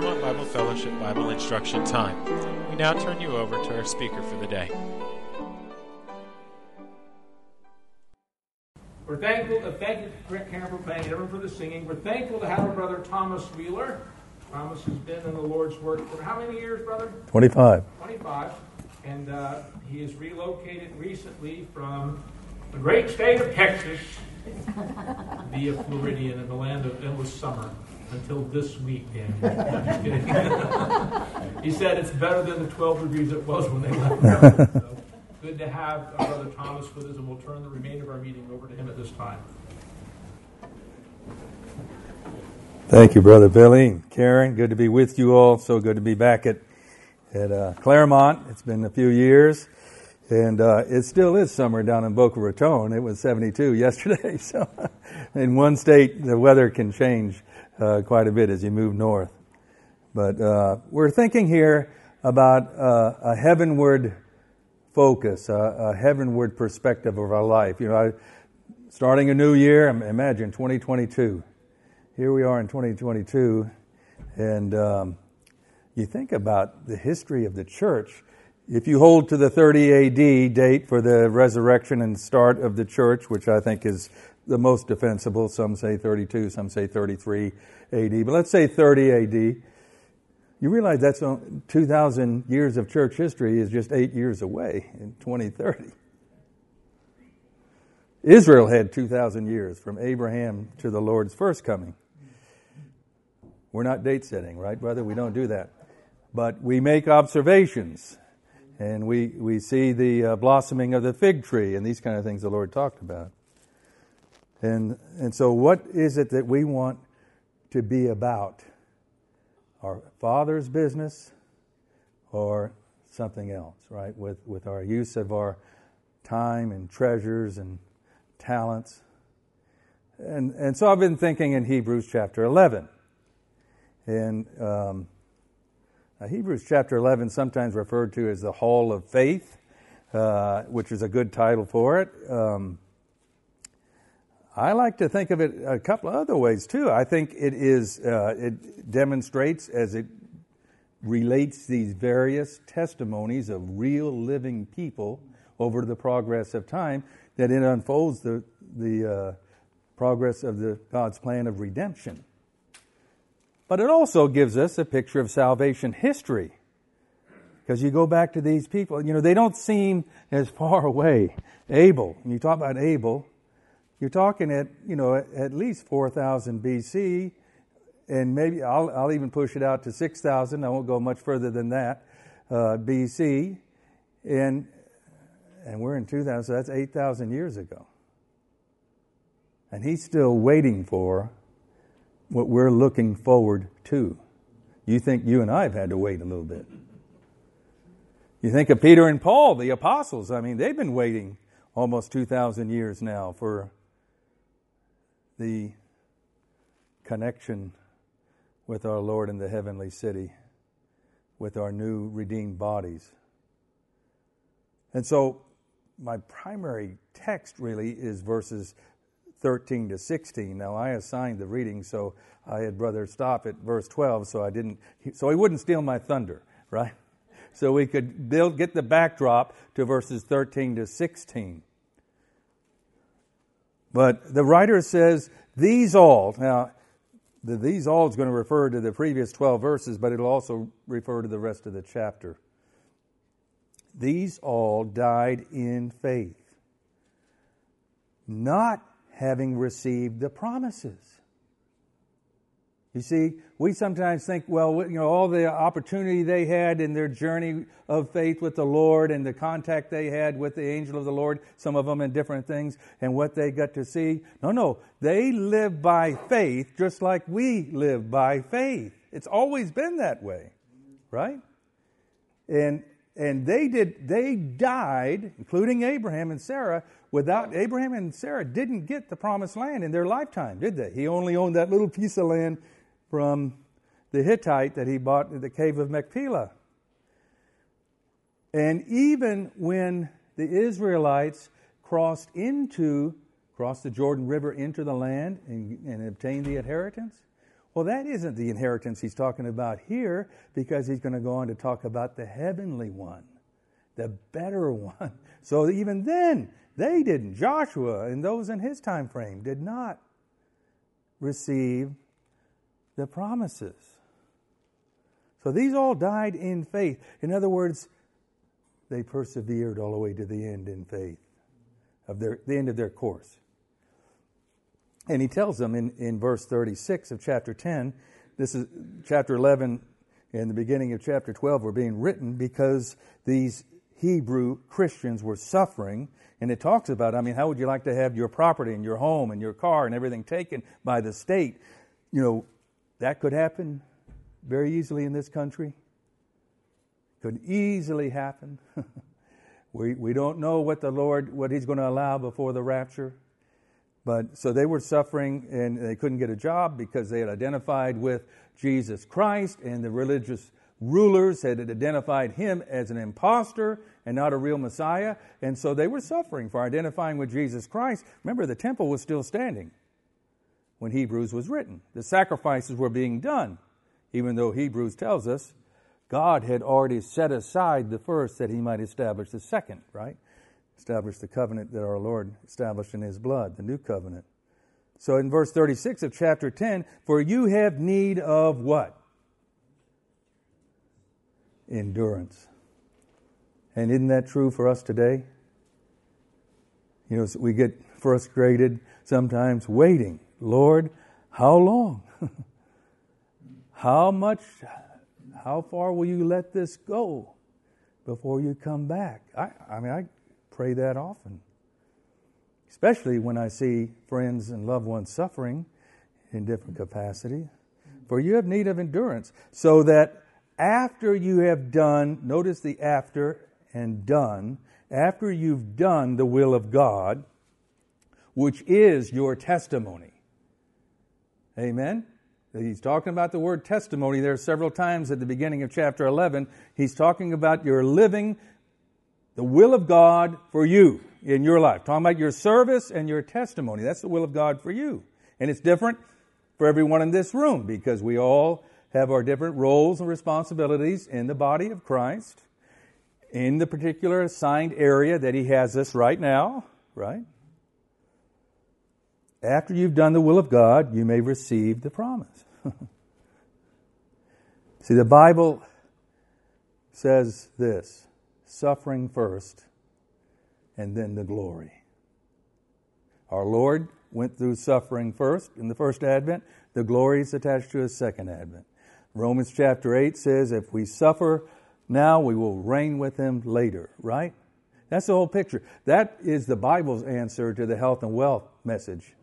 Claremont Bible Fellowship Bible Instruction Time. We now turn you over to our speaker for the day. We're thankful, uh, thank you, Karen, for playing, everyone for the singing. We're thankful to have our brother Thomas Wheeler. Thomas has been in the Lord's work for how many years, brother? 25. 25. And uh, he has relocated recently from the great state of Texas via Floridian in the land of endless summer until this week, Dan. He said it's better than the 12 degrees it was when they left. So, good to have brother Thomas with us, and we'll turn the remainder of our meeting over to him at this time. Thank you, Brother Billy. Karen, good to be with you all. So good to be back at, at uh, Claremont. It's been a few years. And uh, it still is summer down in Boca Raton. It was 72 yesterday. So, in one state, the weather can change uh, quite a bit as you move north. But uh, we're thinking here about uh, a heavenward focus, a, a, heavenward perspective of our life. You know, I, starting a new year, imagine 2022. Here we are in 2022, and um, you think about the history of the church if you hold to the 30 AD date for the resurrection and start of the church, which I think is the most defensible, some say 32, some say 33 AD, but let's say 30 AD, you realize that's 2,000 years of church history is just eight years away in 2030. Israel had 2,000 years from Abraham to the Lord's first coming. We're not date setting, right, brother? We don't do that. But we make observations and we, we see the uh, blossoming of the fig tree and these kind of things the Lord talked about. And, and so, what is it that we want to be about? Our Father's business or something else, right? With, with our use of our time and treasures and talents. And, and so, I've been thinking in Hebrews chapter 11. And um, Hebrews chapter 11, sometimes referred to as the Hall of Faith, uh, which is a good title for it. Um, I like to think of it a couple of other ways too. I think it is uh, it demonstrates as it relates these various testimonies of real living people over the progress of time that it unfolds the the uh, progress of the God's plan of redemption. But it also gives us a picture of salvation history. Because you go back to these people, you know, they don't seem as far away. Abel, when you talk about Abel, you're talking at, you know, at least 4,000 BC, and maybe I'll, I'll even push it out to 6,000. I won't go much further than that, uh, BC. And, and we're in 2000, so that's 8,000 years ago. And he's still waiting for what we're looking forward to. You think you and I have had to wait a little bit. You think of Peter and Paul, the apostles. I mean, they've been waiting almost 2,000 years now for the connection with our Lord in the heavenly city, with our new redeemed bodies. And so, my primary text really is verses 13 to 16. Now I assigned the reading, so I had brother stop at verse 12, so I didn't, so he wouldn't steal my thunder, right? So we could build, get the backdrop to verses 13 to 16. But the writer says, these all, now, the these all is going to refer to the previous 12 verses, but it'll also refer to the rest of the chapter. These all died in faith, not having received the promises. You see, we sometimes think, well, you know, all the opportunity they had in their journey of faith with the Lord and the contact they had with the angel of the Lord, some of them in different things, and what they got to see. No, no. They live by faith just like we live by faith. It's always been that way, right? And and they did they died including abraham and sarah without abraham and sarah didn't get the promised land in their lifetime did they he only owned that little piece of land from the hittite that he bought in the cave of machpelah and even when the israelites crossed into crossed the jordan river into the land and, and obtained the inheritance Well, that isn't the inheritance he's talking about here because he's going to go on to talk about the heavenly one, the better one. So even then, they didn't. Joshua and those in his time frame did not receive the promises. So these all died in faith. In other words, they persevered all the way to the end in faith, of their, the end of their course. And he tells them in, in verse 36 of chapter 10, this is chapter 11 and the beginning of chapter 12 were being written because these Hebrew Christians were suffering. And it talks about, I mean, how would you like to have your property and your home and your car and everything taken by the state? You know, that could happen very easily in this country. Could easily happen. we, we don't know what the Lord, what He's going to allow before the rapture. But so they were suffering and they couldn't get a job because they had identified with Jesus Christ and the religious rulers had identified him as an impostor and not a real Messiah. And so they were suffering for identifying with Jesus Christ. Remember, the temple was still standing when Hebrews was written. The sacrifices were being done, even though Hebrews tells us God had already set aside the first that he might establish the second, right? Establish the covenant that our Lord established in his blood, the new covenant. So in verse 36 of chapter 10, for you have need of what? Endurance. And isn't that true for us today? You know, we get frustrated sometimes waiting. Lord, how long? how much, how far will you let this go before you come back? I, I mean, I pray that often, especially when I see friends and loved ones suffering in different capacity. For you have need of endurance, so that after you have done, notice the after and done, after you've done the will of God, which is your testimony. Amen? He's talking about the word testimony there several times at the beginning of chapter 11. He's talking about your living the will of God for you in your life. Talking about your service and your testimony. That's the will of God for you. And it's different for everyone in this room because we all have our different roles and responsibilities in the body of Christ in the particular assigned area that He has us right now, right? After you've done the will of God, you may receive the promise. See, the Bible says this suffering first and then the glory. Our Lord went through suffering first in the first advent, the glory is attached to his second advent. Romans chapter 8 says, if we suffer now, we will reign with him later, right? That's the whole picture. That is the Bible's answer to the health and wealth message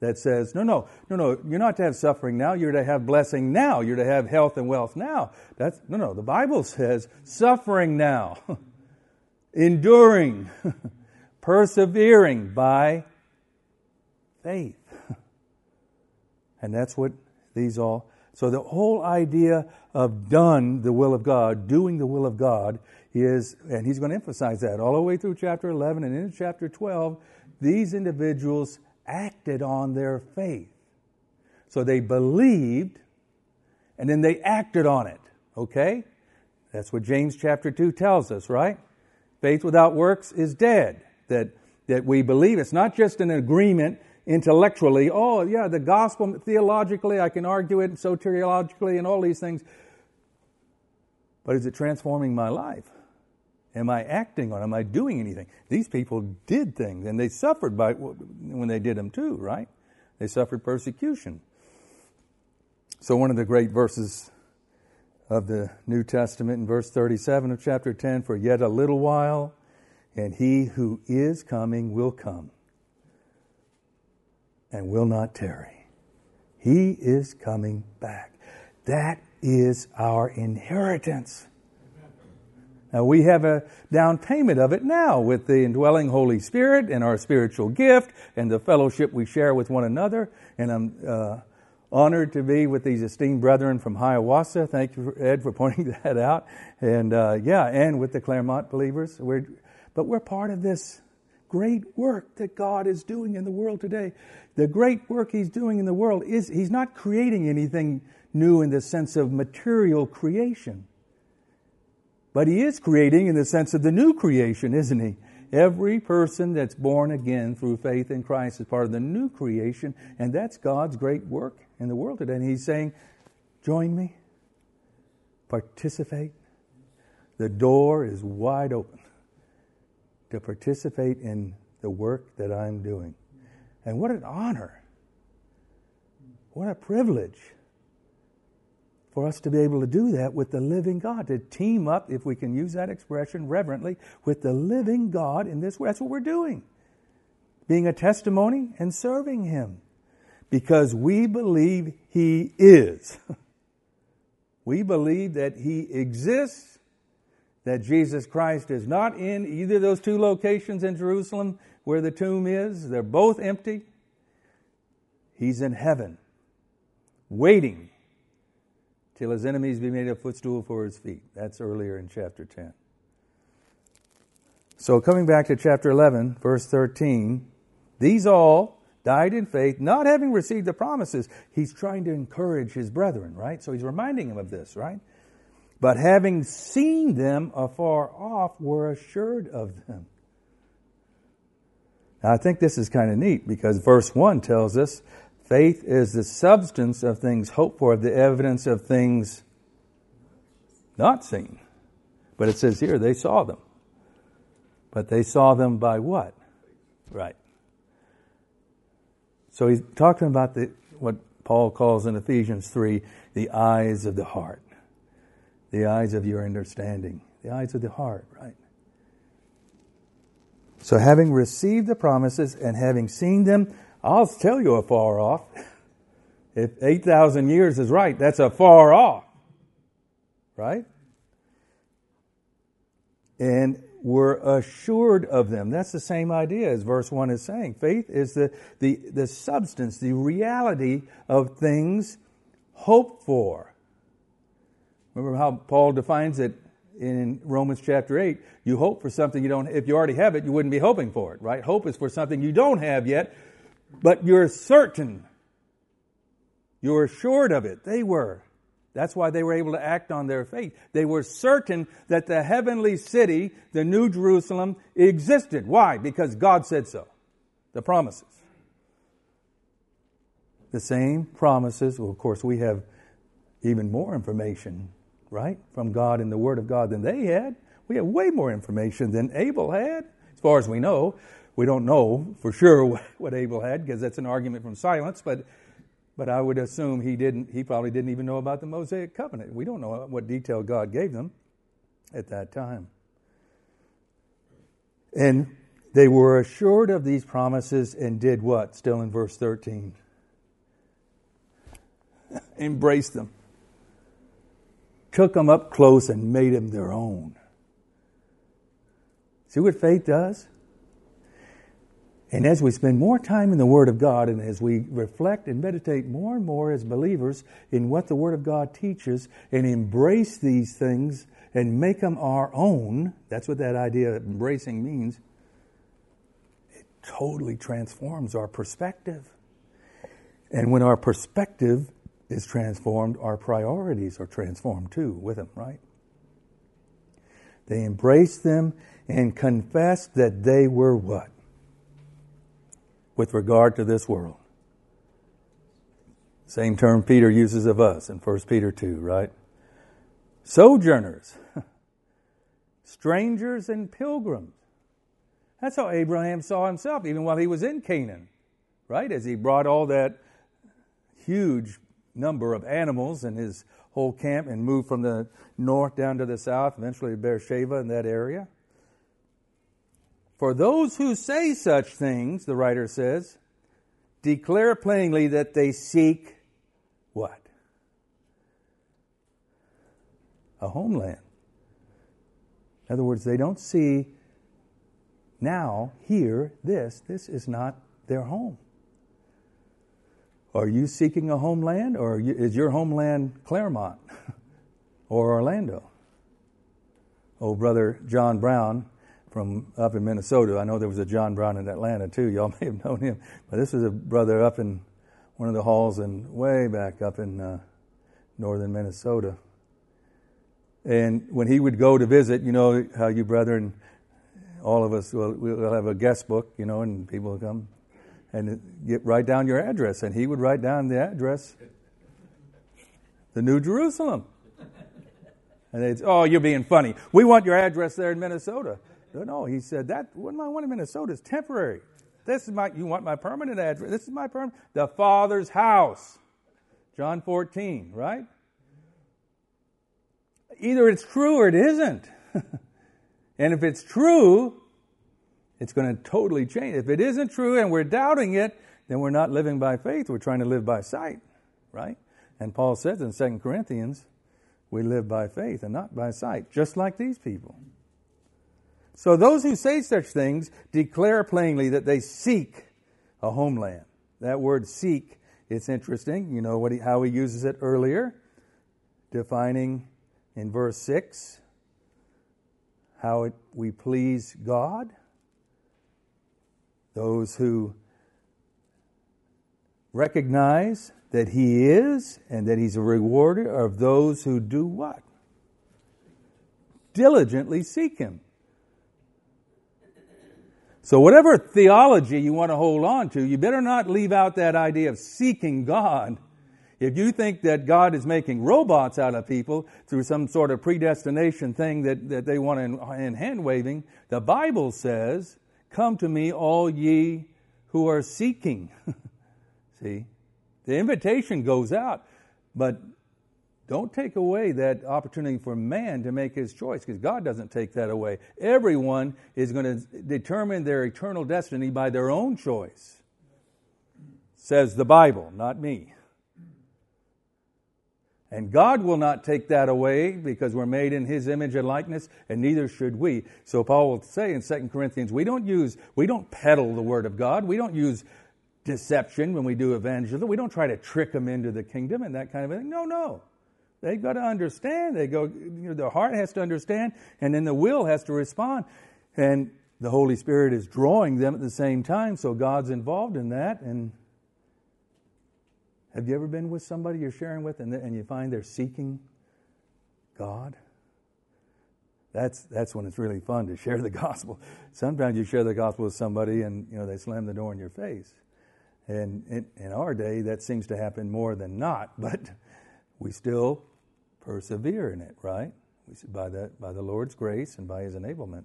that says, no, no, no, no, you're not to have suffering now, you're to have blessing now, you're to have health and wealth now. That's, no, no, the Bible says suffering now, enduring, persevering by faith. and that's what these all, so the whole idea of done the will of God, doing the will of God, is, and he's going to emphasize that all the way through chapter 11 and into chapter 12, these individuals acted on their faith. So they believed and then they acted on it. Okay? That's what James chapter 2 tells us, right? Faith without works is dead. That, that we believe. It's not just an agreement intellectually. Oh, yeah, the gospel, theologically, I can argue it, soteriologically, and all these things. But is it transforming my life? Am I acting on? Am I doing anything? These people did things, and they suffered by when they did them too, right? They suffered persecution. So one of the great verses of the New Testament in verse 37 of chapter 10, for yet a little while, and he who is coming will come and will not tarry. He is coming back. That is our inheritance. Now, we have a down payment of it now with the indwelling Holy Spirit and our spiritual gift and the fellowship we share with one another. And I'm uh, honored to be with these esteemed brethren from Hiawatha. Thank you, Ed, for pointing that out. And uh, yeah, and with the Claremont believers. We're, but we're part of this great work that God is doing in the world today. The great work He's doing in the world is He's not creating anything new in the sense of material creation. But He is creating in the sense of the new creation, isn't He? Every person that's born again through faith in Christ is part of the new creation, and that's God's great work in the world today. And He's saying, Join me, participate. The door is wide open to participate in the work that I'm doing. And what an honor! What a privilege for us to be able to do that with the living God, to team up, if we can use that expression reverently, with the living God in this way. That's what we're doing. Being a testimony and serving Him. Because we believe He is. we believe that He exists, that Jesus Christ is not in either of those two locations in Jerusalem where the tomb is. They're both empty. He's in heaven, waiting till his enemies be made a footstool for his feet. That's earlier in chapter 10. So, coming back to chapter 11, verse 13, these all died in faith, not having received the promises. He's trying to encourage his brethren, right? So, he's reminding them of this, right? But having seen them afar off, were assured of them. Now, I think this is kind of neat because verse 1 tells us Faith is the substance of things hoped for, the evidence of things not seen. But it says here they saw them. But they saw them by what? Right. So he's talking about the, what Paul calls in Ephesians 3 the eyes of the heart, the eyes of your understanding, the eyes of the heart, right? So having received the promises and having seen them, I'll tell you afar off. If 8,000 years is right, that's a far off. Right? And we're assured of them. That's the same idea as verse 1 is saying. Faith is the, the, the substance, the reality of things hoped for. Remember how Paul defines it in Romans chapter 8? You hope for something you don't, if you already have it, you wouldn't be hoping for it, right? Hope is for something you don't have yet, but you're certain. You're assured of it. They were. That's why they were able to act on their faith. They were certain that the heavenly city, the New Jerusalem, existed. Why? Because God said so. The promises. The same promises. Well, of course, we have even more information, right, from God in the Word of God than they had. We have way more information than Abel had, as far as we know. We don't know for sure what Abel had because that's an argument from silence, but but I would assume he didn't. He probably didn't even know about the Mosaic covenant. We don't know what detail God gave them at that time. And they were assured of these promises and did what? Still in verse 13. Embraced them. Took them up close and made them their own. See what faith does? And as we spend more time in the Word of God and as we reflect and meditate more and more as believers in what the Word of God teaches and embrace these things and make them our own, that's what that idea of embracing means, it totally transforms our perspective. And when our perspective is transformed, our priorities are transformed too with them, right? They embraced them and confessed that they were what? With regard to this world. Same term Peter uses of us in 1 Peter 2, right? Sojourners, strangers and pilgrims. That's how Abraham saw himself, even while he was in Canaan, right? As he brought all that huge number of animals in his whole camp and moved from the north down to the south, eventually to Beersheba in that area. For those who say such things, the writer says, declare plainly that they seek what? A homeland. In other words, they don't see now, here, this. This is not their home. Are you seeking a homeland, or is your homeland Claremont or Orlando? Oh, Brother John Brown from up in Minnesota. I know there was a John Brown in Atlanta too. Y'all may have known him, but this was a brother up in one of the halls and way back up in uh, northern Minnesota. And when he would go to visit, you know how you brethren, all of us will we'll have a guest book, you know, and people will come and get write down your address, and he would write down the address, the New Jerusalem. And they'd, say, oh, you're being funny. We want your address there in Minnesota. No, no, he said that what I want in Minnesota is temporary. This is my. You want my permanent address? This is my permanent. The Father's house. John 14, right? Either it's true or it isn't. and if it's true, it's going to totally change. If it isn't true and we're doubting it, then we're not living by faith. We're trying to live by sight, right? And Paul says in 2 Corinthians, we live by faith and not by sight, just like these people. So those who say such things declare plainly that they seek a homeland. That word seek, it's interesting. You know what he, how he uses it earlier, defining in verse 6 how it, we please God. Those who recognize that He is and that He's a rewarder of those who do what? Diligently seek Him. So, whatever theology you want to hold on to, you better not leave out that idea of seeking God. If you think that God is making robots out of people through some sort of predestination thing that, that they want in, in hand waving, the Bible says, Come to me, all ye who are seeking. See? The invitation goes out, but don't take away that opportunity for man to make his choice because God doesn't take that away. Everyone is going to determine their eternal destiny by their own choice, says the Bible, not me. And God will not take that away because we're made in His image and likeness, and neither should we. So Paul will say in 2 Corinthians, we don't use, we don't peddle the Word of God. We don't use deception when we do evangelism. We don't try to trick them into the kingdom and that kind of thing. No, no. They've got to understand. They go, you know, the heart has to understand, and then the will has to respond. And the Holy Spirit is drawing them at the same time, so God's involved in that. And have you ever been with somebody you're sharing with, and, and you find they're seeking God? That's that's when it's really fun to share the gospel. Sometimes you share the gospel with somebody, and you know they slam the door in your face. And in, in our day, that seems to happen more than not, but we still persevere in it, right? By the, by the Lord's grace and by His enablement.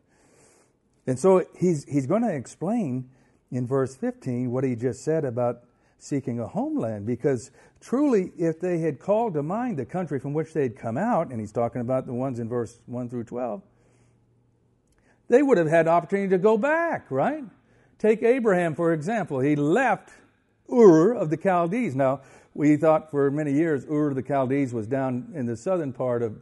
And so he's, he's going to explain in verse 15 what he just said about seeking a homeland, because truly, if they had called to mind the country from which they had come out, and he's talking about the ones in verse 1 through 12, they would have had opportunity to go back, right? Take Abraham, for example. He left Ur of the Chaldees. Now, we thought for many years Ur of the Chaldees was down in the southern part of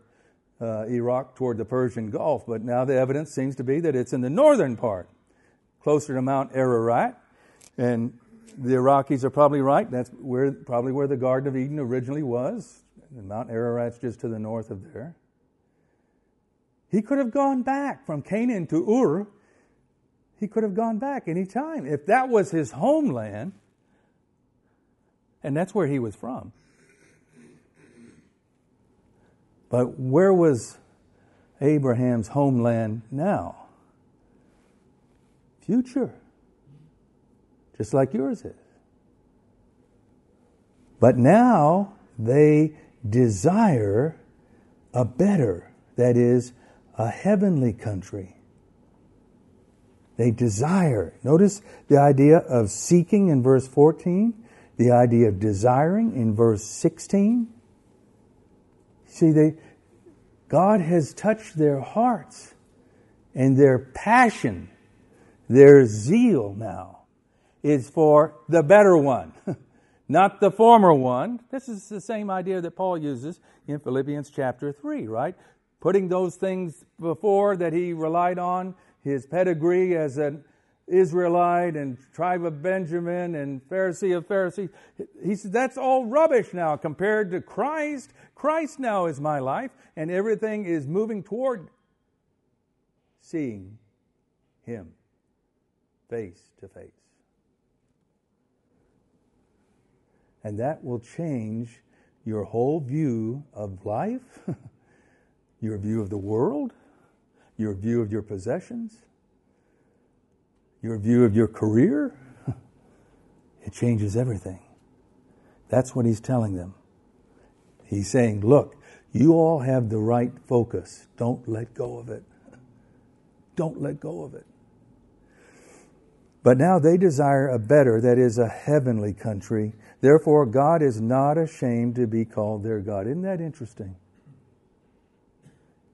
uh, Iraq toward the Persian Gulf, but now the evidence seems to be that it's in the northern part, closer to Mount Ararat. And the Iraqis are probably right. That's where probably where the Garden of Eden originally was. And Mount Ararat's just to the north of there. He could have gone back from Canaan to Ur. He could have gone back any time. If that was his homeland, and that's where he was from. But where was Abraham's homeland now? Future. Just like yours is. But now they desire a better, that is, a heavenly country. They desire. Notice the idea of seeking in verse 14 the idea of desiring in verse 16. See, they, God has touched their hearts and their passion, their zeal now is for the better one, not the former one. This is the same idea that Paul uses in Philippians chapter 3, right? Putting those things before that he relied on, his pedigree as an Israelite and tribe of Benjamin and Pharisee of Pharisees. He said, that's all rubbish now compared to Christ. Christ now is my life, and everything is moving toward seeing Him face to face. And that will change your whole view of life, your view of the world, your view of your possessions, your view of your career. It changes everything. That's what he's telling them. He's saying, look, you all have the right focus. Don't let go of it. Don't let go of it. But now they desire a better, that is, a heavenly country. Therefore, God is not ashamed to be called their God. Isn't that interesting?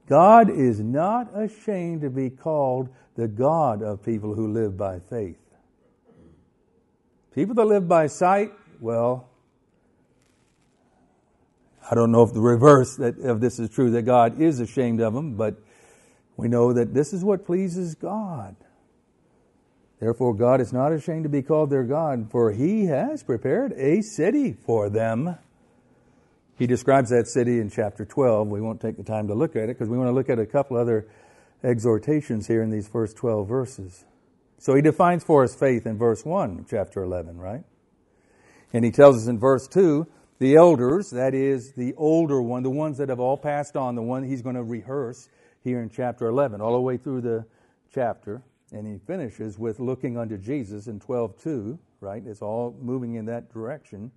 God is not ashamed to be called the God of people who live by faith. People that live by sight, well, I don't know if the reverse of this is true, that God is ashamed of them, but we know that this is what pleases God. Therefore, God is not ashamed to be called their God, for He has prepared a city for them. He describes that city in chapter 12. We won't take the time to look at it because we want to look at a couple other exhortations here in these first 12 verses. So he defines for us faith in verse 1, chapter 11, right? And he tells us in verse 2 the elders, that is the older one, the ones that have all passed on, the one he's going to rehearse here in chapter 11, all the way through the chapter. And he finishes with looking unto Jesus in 12:2, right? It's all moving in that direction.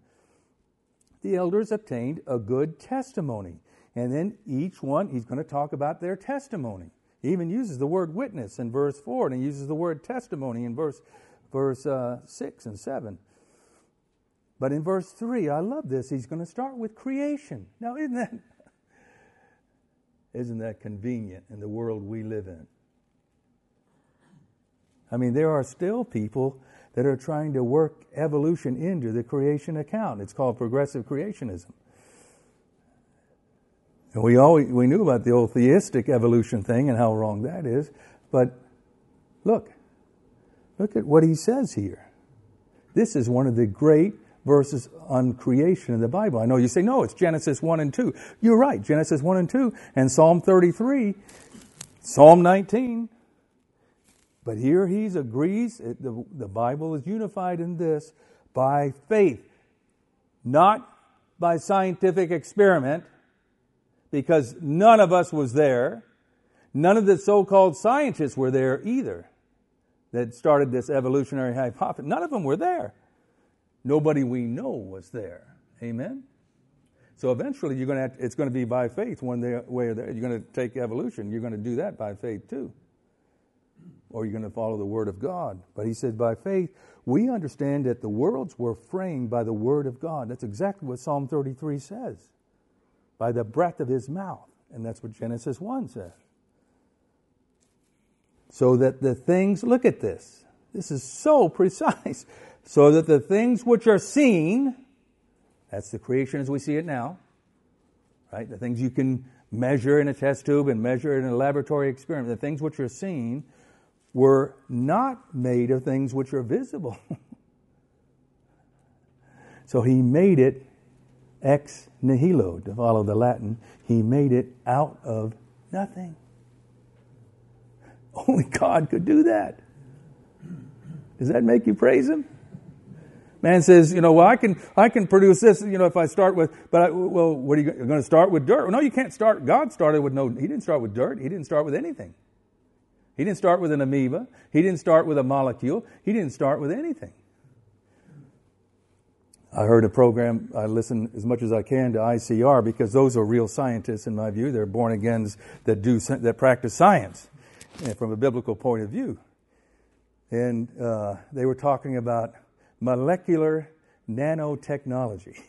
The elders obtained a good testimony. And then each one, he's going to talk about their testimony. He even uses the word witness in verse 4, and he uses the word testimony in verse, verse uh, 6 and 7. But in verse 3, I love this. He's going to start with creation. Now, isn't that, isn't that convenient in the world we live in? I mean, there are still people that are trying to work evolution into the creation account. It's called progressive creationism. And we always we knew about the old theistic evolution thing and how wrong that is, but look, look at what he says here. This is one of the great verses on creation in the Bible. I know you say, no, it's Genesis 1 and 2. You're right, Genesis 1 and 2, and Psalm 33, Psalm 19. But here he agrees, it, the, the Bible is unified in this by faith, not by scientific experiment because none of us was there. None of the so-called scientists were there either that started this evolutionary hypothesis. None of them were there. Nobody we know was there. Amen? So eventually you're going to, to it's going to be by faith one way or the other. You're going to take evolution. You're going to do that by faith too. Or you're going to follow the Word of God. But he said, by faith, we understand that the worlds were framed by the Word of God. That's exactly what Psalm 33 says by the breath of his mouth. And that's what Genesis 1 says. So that the things, look at this. This is so precise. So that the things which are seen, that's the creation as we see it now, right? The things you can measure in a test tube and measure in a laboratory experiment, the things which are seen were not made of things which are visible. so he made it ex nihilo, to follow the Latin. He made it out of nothing. Only God could do that. Does that make you praise Him? Man says, you know, well, I can, I can produce this, you know, if I start with, but I, well, what are you going to start with dirt? Well, no, you can't start. God started with no, He didn't start with dirt. He didn't start with anything. He didn't start with an amoeba. He didn't start with a molecule. He didn't start with anything. I heard a program, I listen as much as I can to ICR because those are real scientists in my view. They're born agains that do, that practice science from a biblical point of view. And uh, they were talking about molecular nanotechnology.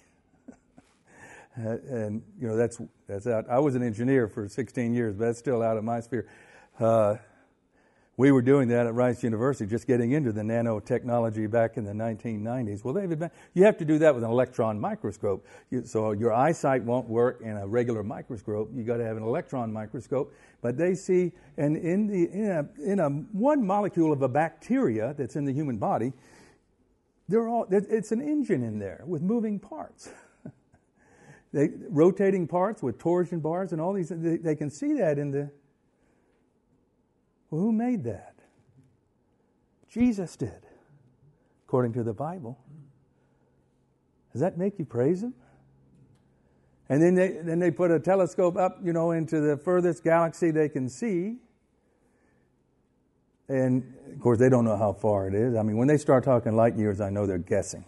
and, you know, that's, that's out. I was an engineer for 16 years, but that's still out of my sphere. Uh, we were doing that at Rice University, just getting into the nanotechnology back in the 1990s. Well, they've been, you have to do that with an electron microscope. You, so your eyesight won't work in a regular microscope. You got to have an electron microscope. But they see, and in the in a, in a one molecule of a bacteria that's in the human body, they're all it's an engine in there with moving parts. they, rotating parts with torsion bars and all these. They, they can see that in the well, who made that? Jesus did, according to the Bible. Does that make you praise Him? And then they, then they put a telescope up, you know, into the furthest galaxy they can see. And of course, they don't know how far it is. I mean, when they start talking light years, I know they're guessing.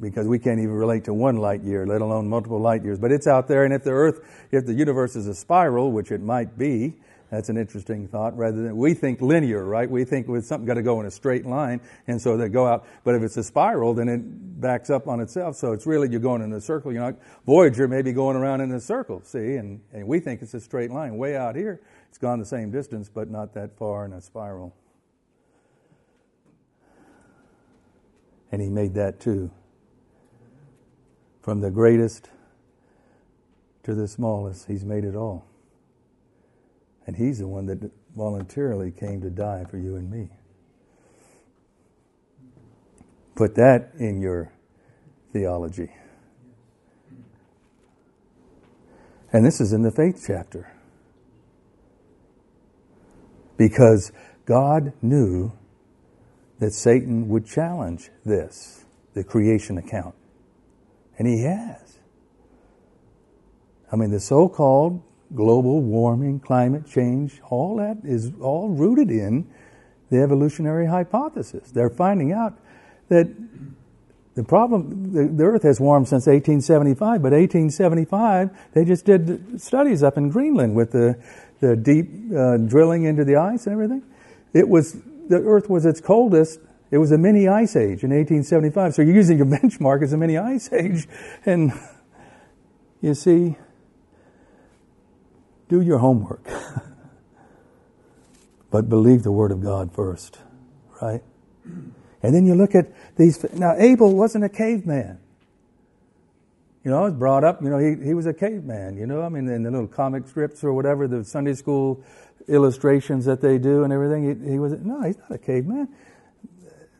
because we can't even relate to one light year, let alone multiple light years. But it's out there, and if the Earth, if the universe is a spiral, which it might be, that's an interesting thought. Rather than we think linear, right? We think with something got to go in a straight line, and so they go out. But if it's a spiral, then it backs up on itself. So it's really you're going in a circle. You're not Voyager may be going around in a circle. See, and, and we think it's a straight line. Way out here, it's gone the same distance, but not that far in a spiral. And he made that too. From the greatest to the smallest, he's made it all. And He's the one that voluntarily came to die for you and me. Put that in your theology. And this is in the faith chapter. Because God knew that Satan would challenge this, the creation account. And he has. I mean, the so called global warming, climate change, all that is all rooted in the evolutionary hypothesis. They're finding out that the problem, the, the, Earth has warmed since 1875, but 1875, they just did studies up in Greenland with the, the deep uh, drilling into the ice and everything. It was, the Earth was its coldest. It was a mini ice age in 1875. So you're using your benchmark as a mini ice age. And you see, do your homework. but believe the Word of God first, right? And then you look at these. Now, Abel wasn't a caveman. You know, I was brought up, you know, he, he was a caveman, you know, I mean, in the little comic strips or whatever, the Sunday school illustrations that they do and everything, he, he was, no, he's not a caveman.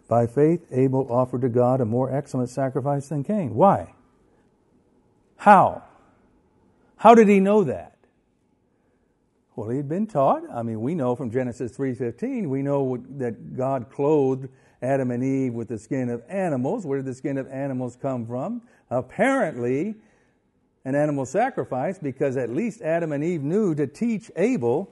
By faith, Abel offered to God a more excellent sacrifice than Cain. Why? How? How did he know that? Well, he'd been taught. I mean, we know from Genesis 3:15, we know that God clothed Adam and Eve with the skin of animals. Where did the skin of animals come from? Apparently, an animal sacrifice because at least Adam and Eve knew to teach Abel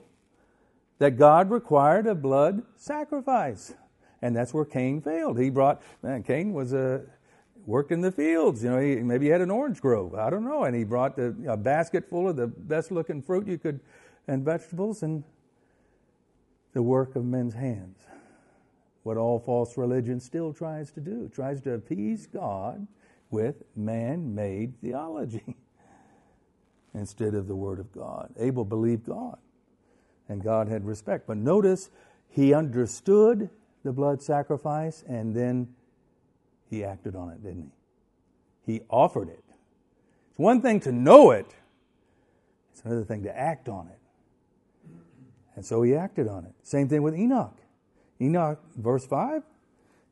that God required a blood sacrifice. And that's where Cain failed. He brought, man, Cain was uh, a, worked in the fields. You know, he, maybe he had an orange grove. I don't know. And he brought the, a basket full of the best looking fruit you could and vegetables and the work of men's hands. What all false religion still tries to do, tries to appease God with man made theology instead of the Word of God. Abel believed God, and God had respect. But notice, he understood the blood sacrifice and then he acted on it, didn't he? He offered it. It's one thing to know it, it's another thing to act on it. And so he acted on it. Same thing with Enoch. Enoch, verse 5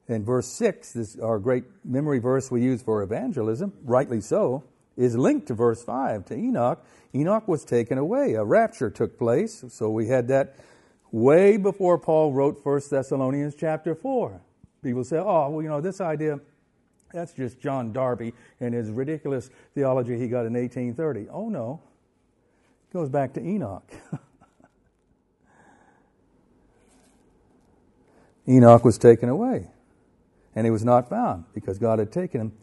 and verse 6, this our great memory verse we use for evangelism, rightly so, is linked to verse 5 to Enoch. Enoch was taken away. A rapture took place. So we had that way before Paul wrote 1 Thessalonians chapter 4. People say, oh, well, you know, this idea, that's just John Darby and his ridiculous theology he got in 1830. Oh, no. It goes back to Enoch. Enoch was taken away, and he was not found because God had taken him.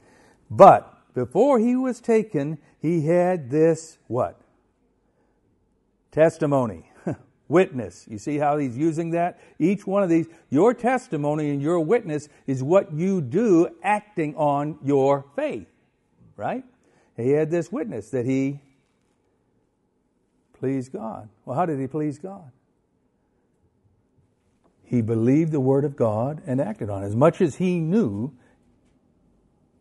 But before he was taken, he had this what? Testimony, witness. You see how he's using that? Each one of these, your testimony and your witness is what you do acting on your faith, right? He had this witness that he pleased God. Well, how did he please God? He believed the word of God and acted on it. As much as he knew,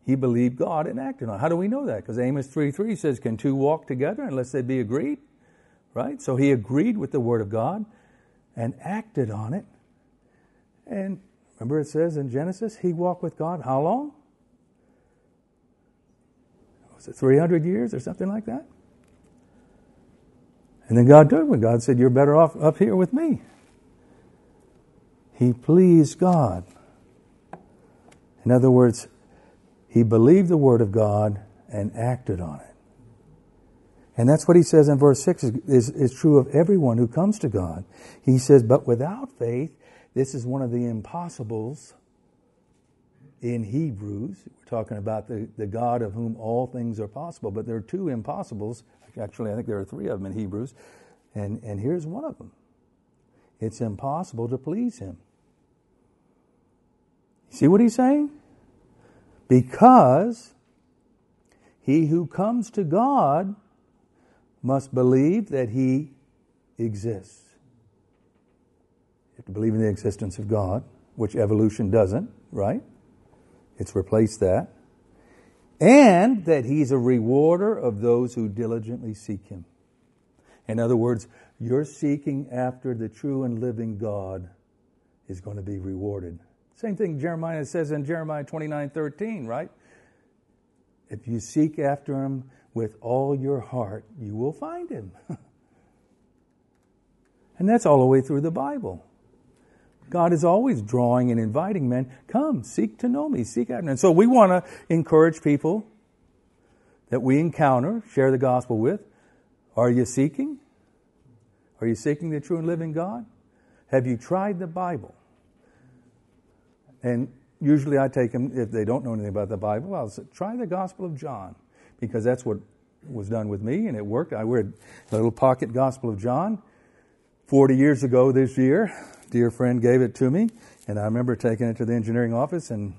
he believed God and acted on it. How do we know that? Because Amos 3 3 says, Can two walk together unless they be agreed? Right? So he agreed with the word of God and acted on it. And remember it says in Genesis, he walked with God how long? Was it 300 years or something like that? And then God did him. God said, You're better off up here with me. He pleased God. In other words, he believed the word of God and acted on it. And that's what he says in verse 6 is, is, true of everyone who comes to God. He says, But without faith, this is one of the impossibles in Hebrews. We're talking about the, the God of whom all things are possible. But there are two impossibles. Actually, I think there are three of them in Hebrews. And, and here's one of them it's impossible to please him. See what he's saying? Because he who comes to God must believe that he exists. You have to believe in the existence of God, which evolution doesn't, right? It's replaced that. And that he's a rewarder of those who diligently seek him. In other words, you're seeking after the true and living God is going to be rewarded. Same thing Jeremiah says in Jeremiah 29 13, right? If you seek after him with all your heart, you will find him. and that's all the way through the Bible. God is always drawing and inviting men, come, seek to know me, seek after me. And so we want to encourage people that we encounter, share the gospel with. Are you seeking? Are you seeking the true and living God? Have you tried the Bible? And usually I take them, if they don't know anything about the Bible, I'll say, try the Gospel of John, because that's what was done with me, and it worked. I read the little pocket Gospel of John 40 years ago this year. Dear friend gave it to me, and I remember taking it to the engineering office, and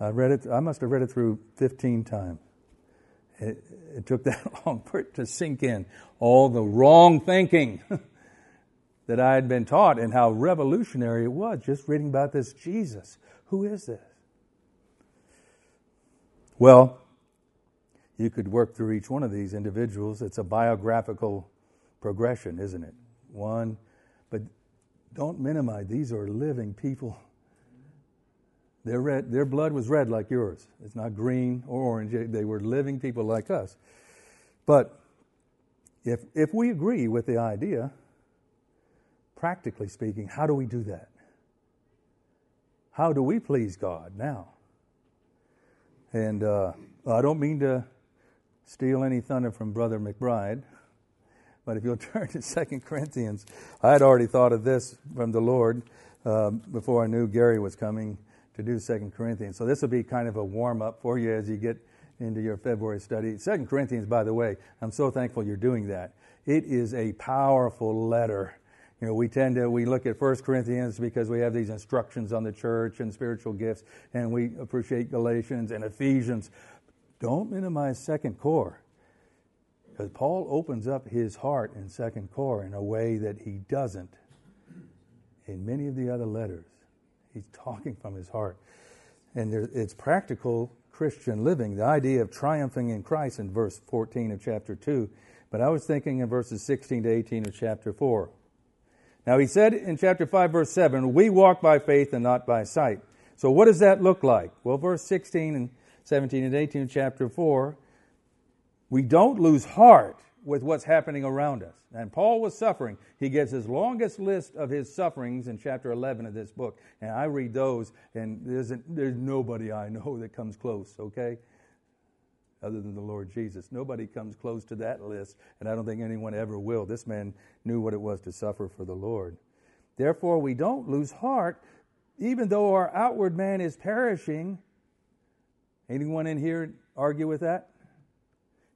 I read it. I must have read it through 15 times. It, it took that long for it to sink in. All the wrong thinking that I had been taught, and how revolutionary it was just reading about this Jesus. Who is this? Well, you could work through each one of these individuals. It's a biographical progression, isn't it? One, but don't minimize. These are living people. Their, red, their blood was red like yours. It's not green or orange. They were living people like us. But if, if we agree with the idea, practically speaking, how do we do that? How do we please God now? And uh, I don't mean to steal any thunder from Brother McBride, but if you'll turn to Second Corinthians, I had already thought of this from the Lord um, before I knew Gary was coming to do Second Corinthians. So this will be kind of a warm up for you as you get into your February study. Second Corinthians, by the way, I'm so thankful you're doing that. It is a powerful letter. You know, we tend to we look at First Corinthians because we have these instructions on the church and spiritual gifts, and we appreciate Galatians and Ephesians. Don't minimize Second Cor. Because Paul opens up his heart in Second Cor in a way that he doesn't in many of the other letters. He's talking from his heart. And there, it's practical Christian living, the idea of triumphing in Christ in verse 14 of chapter 2. But I was thinking in verses 16 to 18 of chapter 4. Now, he said in chapter 5, verse 7, we walk by faith and not by sight. So, what does that look like? Well, verse 16 and 17 and 18 of chapter 4, we don't lose heart with what's happening around us. And Paul was suffering. He gives his longest list of his sufferings in chapter 11 of this book. And I read those, and there's, a, there's nobody I know that comes close, okay? Other than the Lord Jesus. Nobody comes close to that list, and I don't think anyone ever will. This man knew what it was to suffer for the Lord. Therefore, we don't lose heart, even though our outward man is perishing Anyone in here argue with that?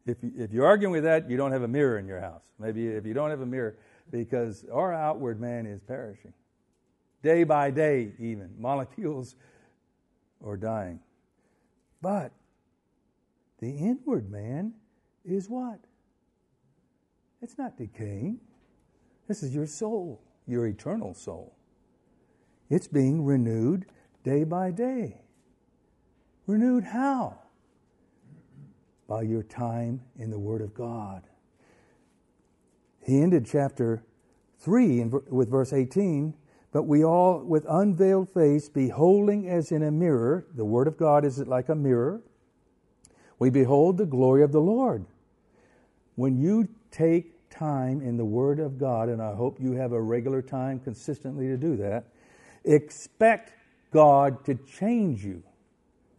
If, if you're arguing with that, you don't have a mirror in your house. Maybe if you don't have a mirror, because our outward man is perishing. Day by day, even. Molecules are dying. But the inward man is what? It's not decaying. This is your soul, your eternal soul. It's being renewed day by day. Renewed how? By your time in the Word of God. He ended chapter 3 with verse 18 but we all, with unveiled face, beholding as in a mirror, the Word of God is it like a mirror, we behold the glory of the Lord. When you take time in the Word of God, and I hope you have a regular time consistently to do that, Expect God to change you.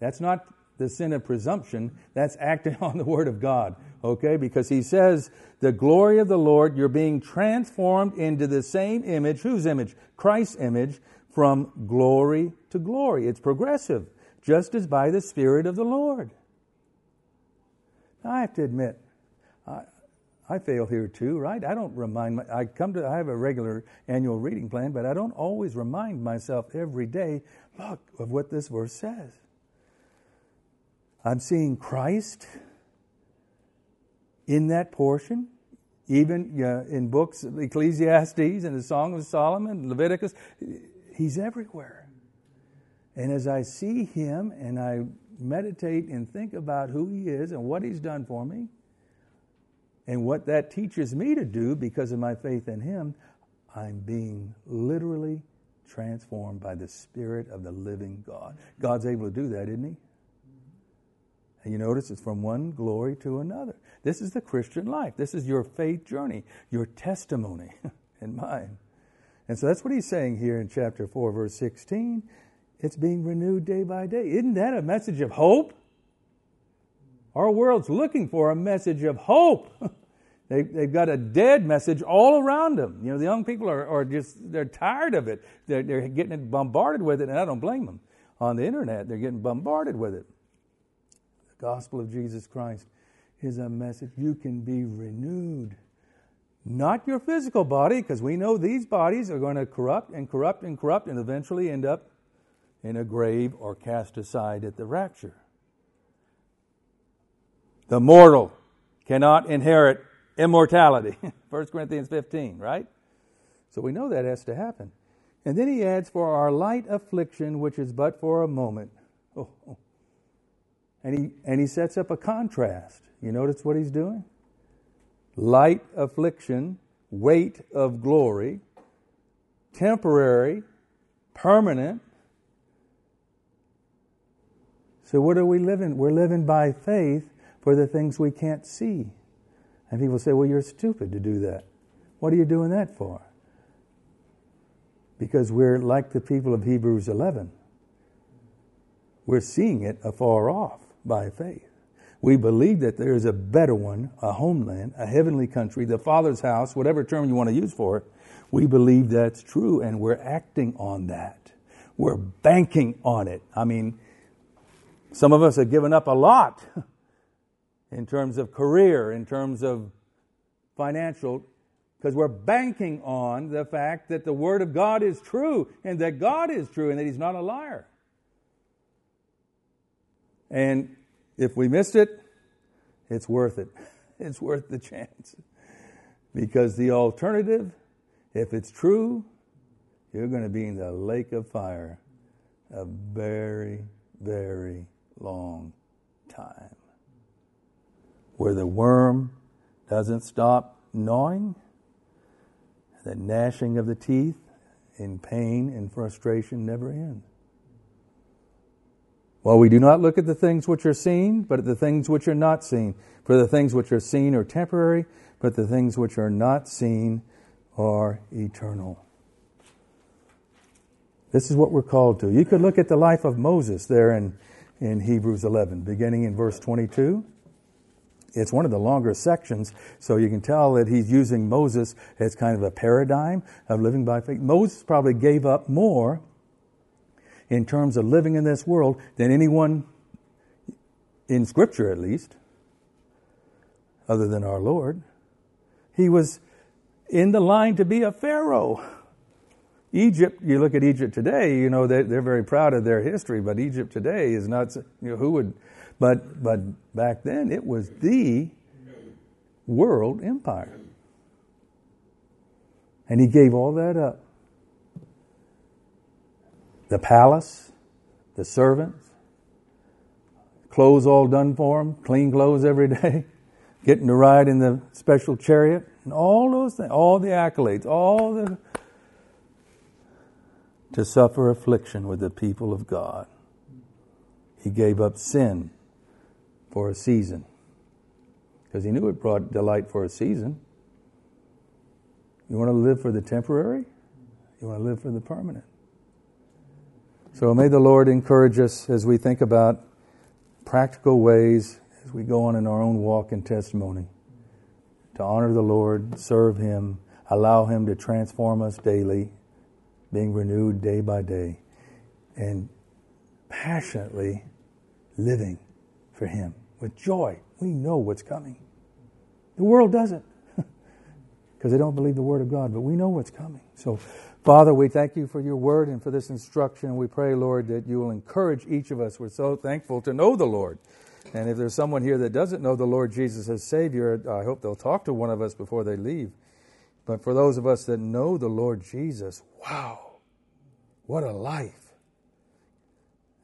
That's not the sin of presumption, that's acting on the Word of God, okay? Because He says, the glory of the Lord, you're being transformed into the same image. Whose image? Christ's image, from glory to glory. It's progressive, just as by the Spirit of the Lord. I have to admit, I, I fail here too, right? I don't remind my, I come to I have a regular annual reading plan, but I don't always remind myself every day, look, of what this verse says. I'm seeing Christ in that portion, even uh, in books, Ecclesiastes and the Song of Solomon, Leviticus. He's everywhere. And as I see him and I meditate and think about who he is and what he's done for me, and what that teaches me to do because of my faith in him, I'm being literally transformed by the Spirit of the living God. God's able to do that, isn't he? And you notice it's from one glory to another. This is the Christian life. This is your faith journey, your testimony and mine. And so that's what he's saying here in chapter 4, verse 16. It's being renewed day by day. Isn't that a message of hope? Our world's looking for a message of hope. they, they've got a dead message all around them. You know, the young people are, are just, they're tired of it. They're, they're getting bombarded with it, and I don't blame them. On the internet, they're getting bombarded with it The gospel of Jesus Christ is a message you can be renewed. Not your physical body, because we know these bodies are going to corrupt and corrupt and corrupt and eventually end up in a grave or cast aside at the rapture. The mortal cannot inherit immortality. 1 Corinthians 15, right? So we know that has to happen. And then he adds, For our light affliction, which is but for a moment. Oh, oh. And he, and he sets up a contrast. You notice what he's doing? Light affliction, weight of glory, temporary, permanent. So, what are we living? We're living by faith for the things we can't see. And people say, well, you're stupid to do that. What are you doing that for? Because we're like the people of Hebrews 11. We're seeing it afar off by faith. We believe that there is a better one, a homeland, a heavenly country, the Father's house, whatever term you want to use for it. We believe that's true and we're acting on that. We're banking on it. I mean, some of us have given up a lot in terms of career, in terms of financial, because we're banking on the fact that the Word of God is true and that God is true and that He's not a liar. And if we missed it, it's worth it. It's worth the chance. Because the alternative, if it's true, you're going to be in the lake of fire a very, very long time. Where the worm doesn't stop gnawing, the gnashing of the teeth in pain and frustration never ends. Well, we do not look at the things which are seen, but at the things which are not seen. For the things which are seen are temporary, but the things which are not seen are eternal. This is what we're called to. You could look at the life of Moses there in, in Hebrews 11, beginning in verse 22. It's one of the longer sections, so you can tell that he's using Moses as kind of a paradigm of living by faith. Moses probably gave up more in terms of living in this world than anyone in Scripture, at least, other than our Lord. He was in the line to be a Pharaoh. Egypt, you look at Egypt today, you know, they're, they're very proud of their history, but Egypt today is not, you know, who would, but, but back then it was the world empire. And he gave all that up the palace, the servants, clothes all done for him, clean clothes every day, getting to ride in the special chariot, and all those things, all the accolades, all the. To suffer affliction with the people of God. He gave up sin for a season because he knew it brought delight for a season. You want to live for the temporary? You want to live for the permanent. So may the Lord encourage us as we think about practical ways as we go on in our own walk and testimony to honor the Lord, serve Him, allow Him to transform us daily, being renewed day by day, and passionately living for Him with joy. We know what's coming. The world doesn't because they don't believe the Word of God, but we know what's coming. So, Father, we thank you for your Word and for this instruction. We pray, Lord, that you will encourage each of us. We're so thankful to know the Lord. And if there's someone here that doesn't know the Lord Jesus as Savior, I hope they'll talk to one of us before they leave. But for those of us that know the Lord Jesus, wow, what a life.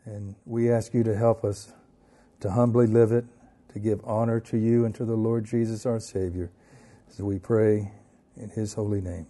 And we ask you to help us to humbly live it, to give honor to you and to the Lord Jesus, our Savior, as we pray in His holy name.